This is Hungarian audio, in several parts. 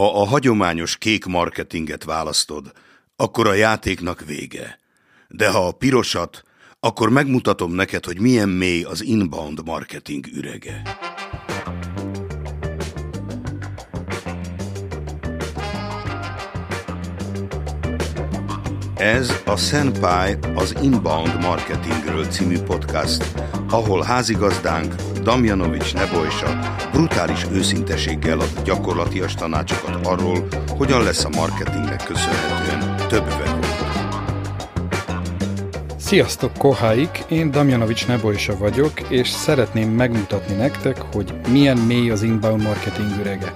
Ha a hagyományos kék marketinget választod, akkor a játéknak vége. De ha a pirosat, akkor megmutatom neked, hogy milyen mély az inbound marketing ürege. Ez a Senpai az Inbound Marketingről című podcast, ahol házigazdánk Damjanovics Nebojsa brutális őszinteséggel ad gyakorlatias tanácsokat arról, hogyan lesz a marketingnek köszönhetően több webon. Sziasztok, koháik! Én Damjanovics Nebojsa vagyok, és szeretném megmutatni nektek, hogy milyen mély az inbound marketing ürege.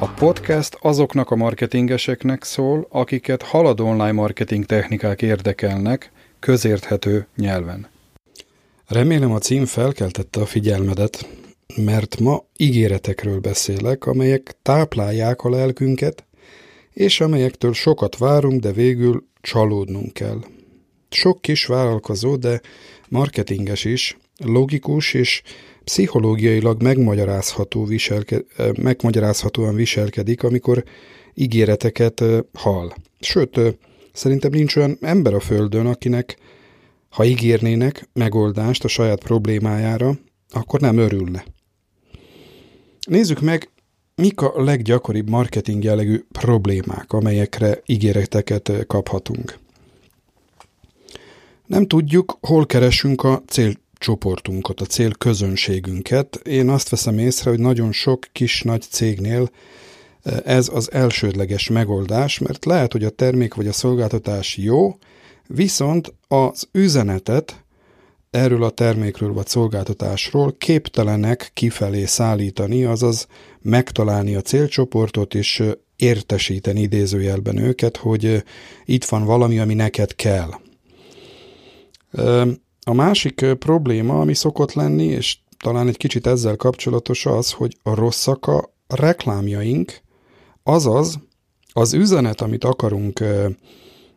A podcast azoknak a marketingeseknek szól, akiket haladó online marketing technikák érdekelnek, közérthető nyelven. Remélem a cím felkeltette a figyelmedet, mert ma ígéretekről beszélek, amelyek táplálják a lelkünket, és amelyektől sokat várunk, de végül csalódnunk kell. Sok kis vállalkozó, de marketinges is, logikus és pszichológiailag megmagyarázható viselke, megmagyarázhatóan viselkedik, amikor ígéreteket hall. Sőt, szerintem nincs olyan ember a Földön, akinek, ha ígérnének megoldást a saját problémájára, akkor nem örülne. Nézzük meg, mik a leggyakoribb marketing jellegű problémák, amelyekre ígéreteket kaphatunk. Nem tudjuk, hol keresünk a cél csoportunkat, a célközönségünket. Én azt veszem észre, hogy nagyon sok kis-nagy cégnél eh, ez az elsődleges megoldás, mert lehet, hogy a termék vagy a szolgáltatás jó, viszont az üzenetet erről a termékről vagy szolgáltatásról képtelenek kifelé szállítani, azaz megtalálni a célcsoportot és eh, értesíteni idézőjelben őket, hogy eh, itt van valami, ami neked kell. A másik probléma, ami szokott lenni, és talán egy kicsit ezzel kapcsolatos az, hogy a rosszak a reklámjaink, azaz az üzenet, amit akarunk ö,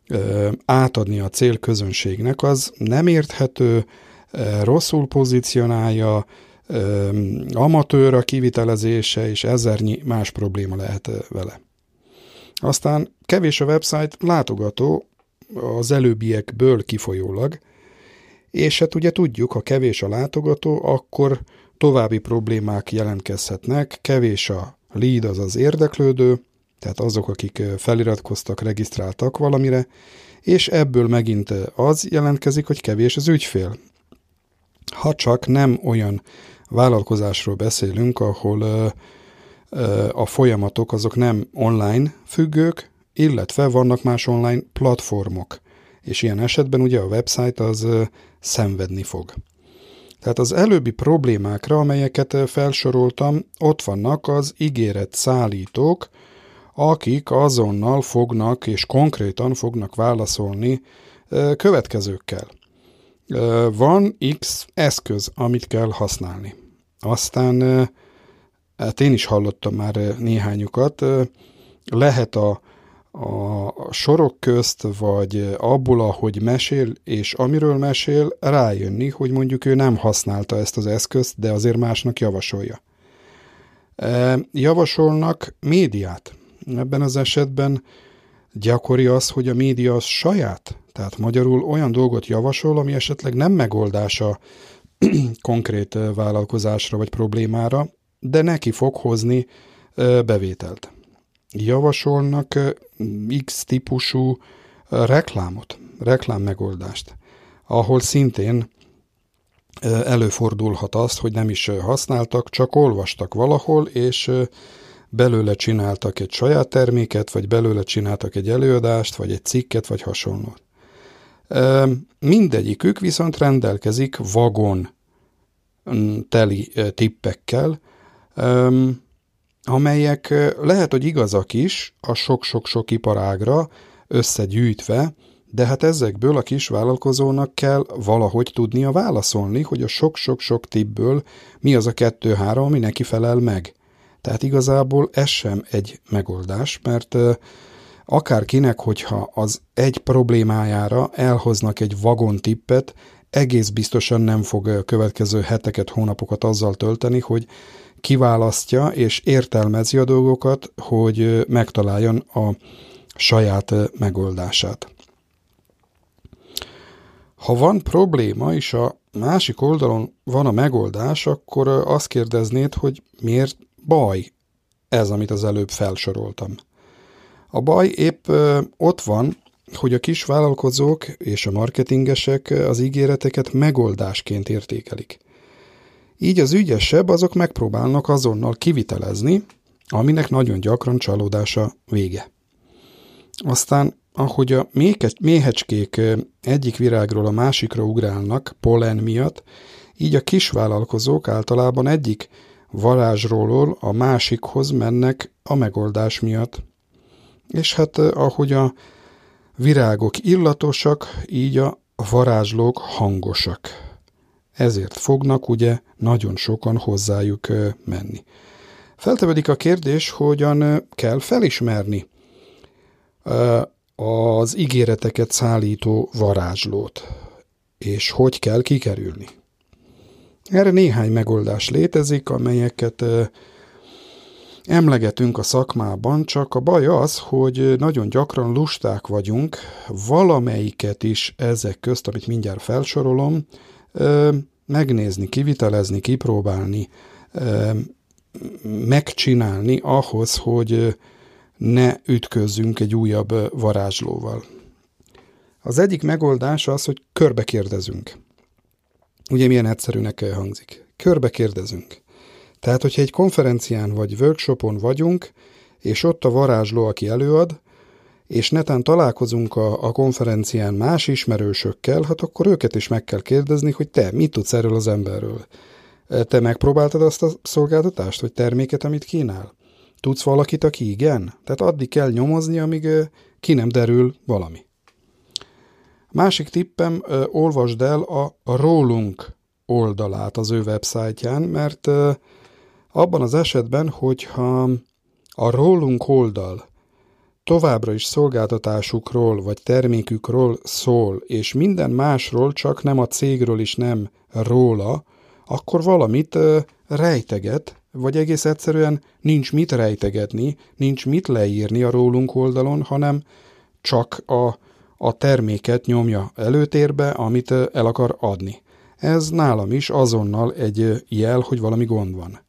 ö, átadni a célközönségnek, az nem érthető, ö, rosszul pozícionálja, ö, amatőr a kivitelezése, és ezernyi más probléma lehet vele. Aztán kevés a website látogató az előbbiekből kifolyólag, és hát ugye tudjuk, ha kevés a látogató, akkor további problémák jelentkezhetnek, kevés a lead, az érdeklődő, tehát azok, akik feliratkoztak, regisztráltak valamire, és ebből megint az jelentkezik, hogy kevés az ügyfél. Ha csak nem olyan vállalkozásról beszélünk, ahol a folyamatok azok nem online függők, illetve vannak más online platformok. És ilyen esetben ugye a website az szenvedni fog. Tehát az előbbi problémákra, amelyeket felsoroltam, ott vannak az ígéret szállítók, akik azonnal fognak és konkrétan fognak válaszolni következőkkel. Van X eszköz, amit kell használni. Aztán, hát én is hallottam már néhányukat, lehet a a sorok közt, vagy abból, ahogy mesél, és amiről mesél, rájönni, hogy mondjuk ő nem használta ezt az eszközt, de azért másnak javasolja. E, javasolnak médiát. Ebben az esetben gyakori az, hogy a média az saját, tehát magyarul olyan dolgot javasol, ami esetleg nem megoldása konkrét vállalkozásra vagy problémára, de neki fog hozni bevételt javasolnak X típusú reklámot, reklámmegoldást, ahol szintén előfordulhat az, hogy nem is használtak, csak olvastak valahol, és belőle csináltak egy saját terméket, vagy belőle csináltak egy előadást, vagy egy cikket, vagy hasonlót. Mindegyikük viszont rendelkezik vagon teli tippekkel, amelyek lehet, hogy igazak is a sok-sok-sok iparágra összegyűjtve, de hát ezekből a kis vállalkozónak kell valahogy tudnia válaszolni, hogy a sok-sok-sok tippből mi az a kettő-három, ami neki felel meg. Tehát igazából ez sem egy megoldás, mert akárkinek, hogyha az egy problémájára elhoznak egy vagon tippet, egész biztosan nem fog következő heteket, hónapokat azzal tölteni, hogy kiválasztja és értelmezi a dolgokat, hogy megtaláljon a saját megoldását. Ha van probléma, és a másik oldalon van a megoldás, akkor azt kérdeznéd, hogy miért baj ez, amit az előbb felsoroltam. A baj épp ott van, hogy a kis vállalkozók és a marketingesek az ígéreteket megoldásként értékelik. Így az ügyesebb azok megpróbálnak azonnal kivitelezni, aminek nagyon gyakran csalódása vége. Aztán, ahogy a méhecskék egyik virágról a másikra ugrálnak pollen miatt, így a kisvállalkozók általában egyik varázsról a másikhoz mennek a megoldás miatt. És hát ahogy a virágok illatosak, így a varázslók hangosak. Ezért fognak ugye nagyon sokan hozzájuk menni. Feltevedik a kérdés, hogyan kell felismerni az ígéreteket szállító varázslót, és hogy kell kikerülni. Erre néhány megoldás létezik, amelyeket emlegetünk a szakmában, csak a baj az, hogy nagyon gyakran lusták vagyunk, valamelyiket is ezek közt, amit mindjárt felsorolom, megnézni, kivitelezni, kipróbálni, megcsinálni ahhoz, hogy ne ütközzünk egy újabb varázslóval. Az egyik megoldás az, hogy körbe kérdezünk. Ugye milyen egyszerűnek hangzik. Körbe kérdezünk. Tehát, hogyha egy konferencián vagy workshopon vagyunk, és ott a varázsló, aki előad, és netán találkozunk a, a konferencián más ismerősökkel, hát akkor őket is meg kell kérdezni, hogy te mit tudsz erről az emberről. Te megpróbáltad azt a szolgáltatást, vagy terméket, amit kínál? Tudsz valakit, aki igen? Tehát addig kell nyomozni, amíg ki nem derül valami. Másik tippem, olvasd el a, a rólunk oldalát az ő websájtján, mert abban az esetben, hogyha a rólunk oldal továbbra is szolgáltatásukról vagy termékükről szól, és minden másról, csak nem a cégről is nem róla, akkor valamit rejteget, vagy egész egyszerűen nincs mit rejtegetni, nincs mit leírni a rólunk oldalon, hanem csak a, a terméket nyomja előtérbe, amit el akar adni. Ez nálam is azonnal egy jel, hogy valami gond van.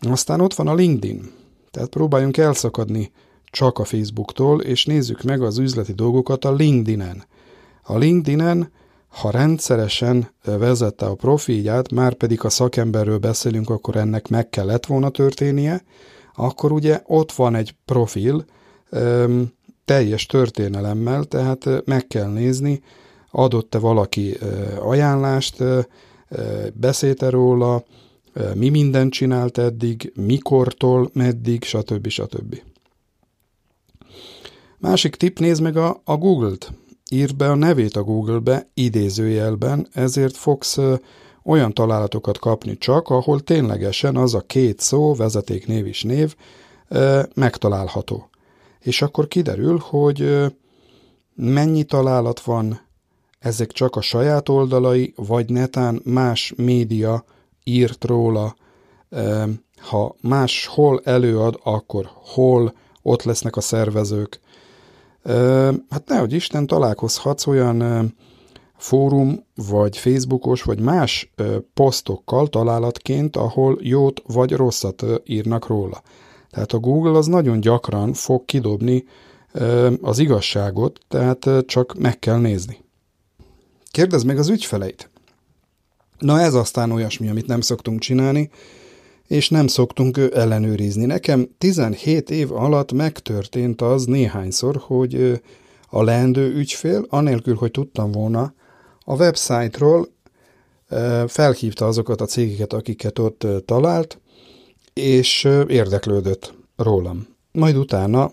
Aztán ott van a LinkedIn. Tehát próbáljunk elszakadni csak a Facebooktól, és nézzük meg az üzleti dolgokat a LinkedIn-en. A LinkedIn-en ha rendszeresen vezette a profilját, már pedig a szakemberről beszélünk, akkor ennek meg kellett volna történnie, akkor ugye ott van egy profil öm, teljes történelemmel, tehát meg kell nézni, adott-e valaki ajánlást, beszélte róla, mi mindent csinált eddig, mikortól, meddig, stb. stb. Másik tipp, nézd meg a, a Google-t. Írt be a nevét a Google-be idézőjelben, ezért fogsz olyan találatokat kapni csak, ahol ténylegesen az a két szó, vezetéknév is név, megtalálható. És akkor kiderül, hogy mennyi találat van, ezek csak a saját oldalai, vagy netán más média írt róla, ha más hol előad, akkor hol ott lesznek a szervezők, Hát nehogy Isten találkozhatsz olyan fórum, vagy Facebookos, vagy más posztokkal találatként, ahol jót vagy rosszat írnak róla. Tehát a Google az nagyon gyakran fog kidobni az igazságot, tehát csak meg kell nézni. Kérdezd meg az ügyfeleit. Na ez aztán olyasmi, amit nem szoktunk csinálni, és nem szoktunk ellenőrizni. Nekem 17 év alatt megtörtént az néhányszor, hogy a leendő ügyfél, anélkül, hogy tudtam volna, a website-ról felhívta azokat a cégeket, akiket ott talált, és érdeklődött rólam. Majd utána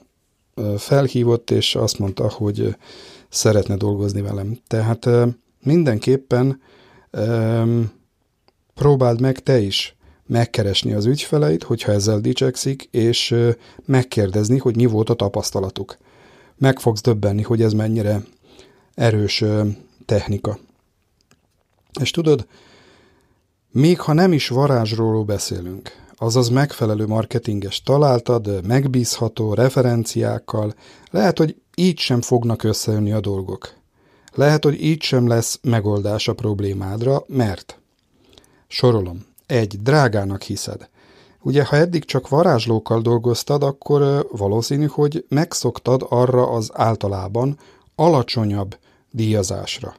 felhívott, és azt mondta, hogy szeretne dolgozni velem. Tehát mindenképpen próbáld meg te is megkeresni az ügyfeleit, hogyha ezzel dicsekszik, és megkérdezni, hogy mi volt a tapasztalatuk. Meg fogsz döbbenni, hogy ez mennyire erős technika. És tudod, még ha nem is varázsról beszélünk, azaz megfelelő marketinges találtad, megbízható referenciákkal, lehet, hogy így sem fognak összejönni a dolgok. Lehet, hogy így sem lesz megoldás a problémádra, mert sorolom. Egy, drágának hiszed. Ugye, ha eddig csak varázslókkal dolgoztad, akkor valószínű, hogy megszoktad arra az általában alacsonyabb díjazásra.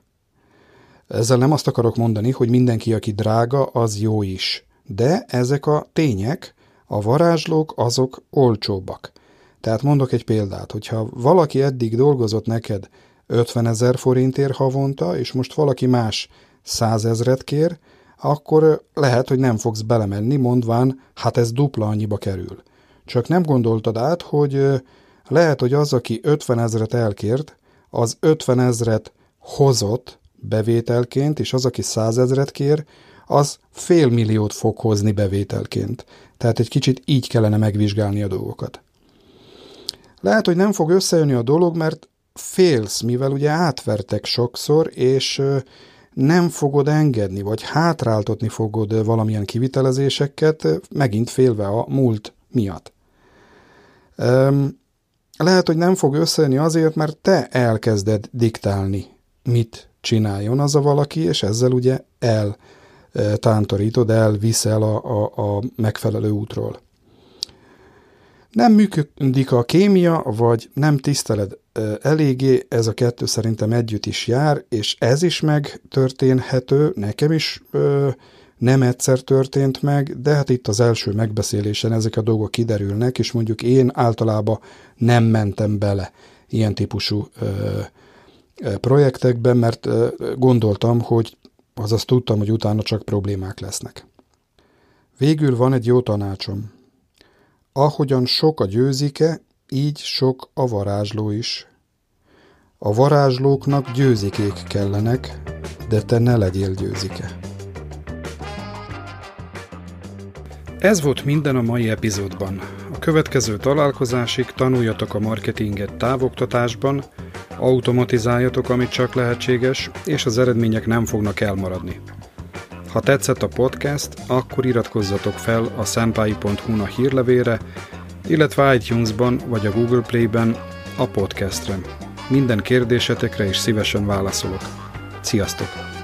Ezzel nem azt akarok mondani, hogy mindenki, aki drága, az jó is. De ezek a tények, a varázslók, azok olcsóbbak. Tehát mondok egy példát, hogyha valaki eddig dolgozott neked 50 ezer forintért havonta, és most valaki más 100 ezret kér, akkor lehet, hogy nem fogsz belemenni, mondván, hát ez dupla annyiba kerül. Csak nem gondoltad át, hogy lehet, hogy az, aki 50 ezret elkért, az 50 ezret hozott bevételként, és az, aki 100 ezret kér, az fél milliót fog hozni bevételként. Tehát egy kicsit így kellene megvizsgálni a dolgokat. Lehet, hogy nem fog összejönni a dolog, mert félsz, mivel ugye átvertek sokszor, és nem fogod engedni, vagy hátráltatni fogod valamilyen kivitelezéseket, megint félve a múlt miatt. Lehet, hogy nem fog összejönni azért, mert te elkezded diktálni, mit csináljon az a valaki, és ezzel ugye eltántorítod, elviszel a, a, a megfelelő útról. Nem működik a kémia, vagy nem tiszteled eléggé, ez a kettő szerintem együtt is jár, és ez is megtörténhető, nekem is ö, nem egyszer történt meg, de hát itt az első megbeszélésen ezek a dolgok kiderülnek, és mondjuk én általában nem mentem bele ilyen típusú ö, projektekben, mert ö, gondoltam, hogy azaz tudtam, hogy utána csak problémák lesznek. Végül van egy jó tanácsom. Ahogyan sok a győzike, így sok a varázsló is. A varázslóknak győzikék kellenek, de te ne legyél győzike. Ez volt minden a mai epizódban. A következő találkozásig tanuljatok a marketinget távoktatásban, automatizáljatok, amit csak lehetséges, és az eredmények nem fognak elmaradni. Ha tetszett a podcast, akkor iratkozzatok fel a senpai.hu-na hírlevére, illetve iTunes-ban vagy a Google Play-ben a podcastre. Minden kérdésetekre is szívesen válaszolok. Sziasztok!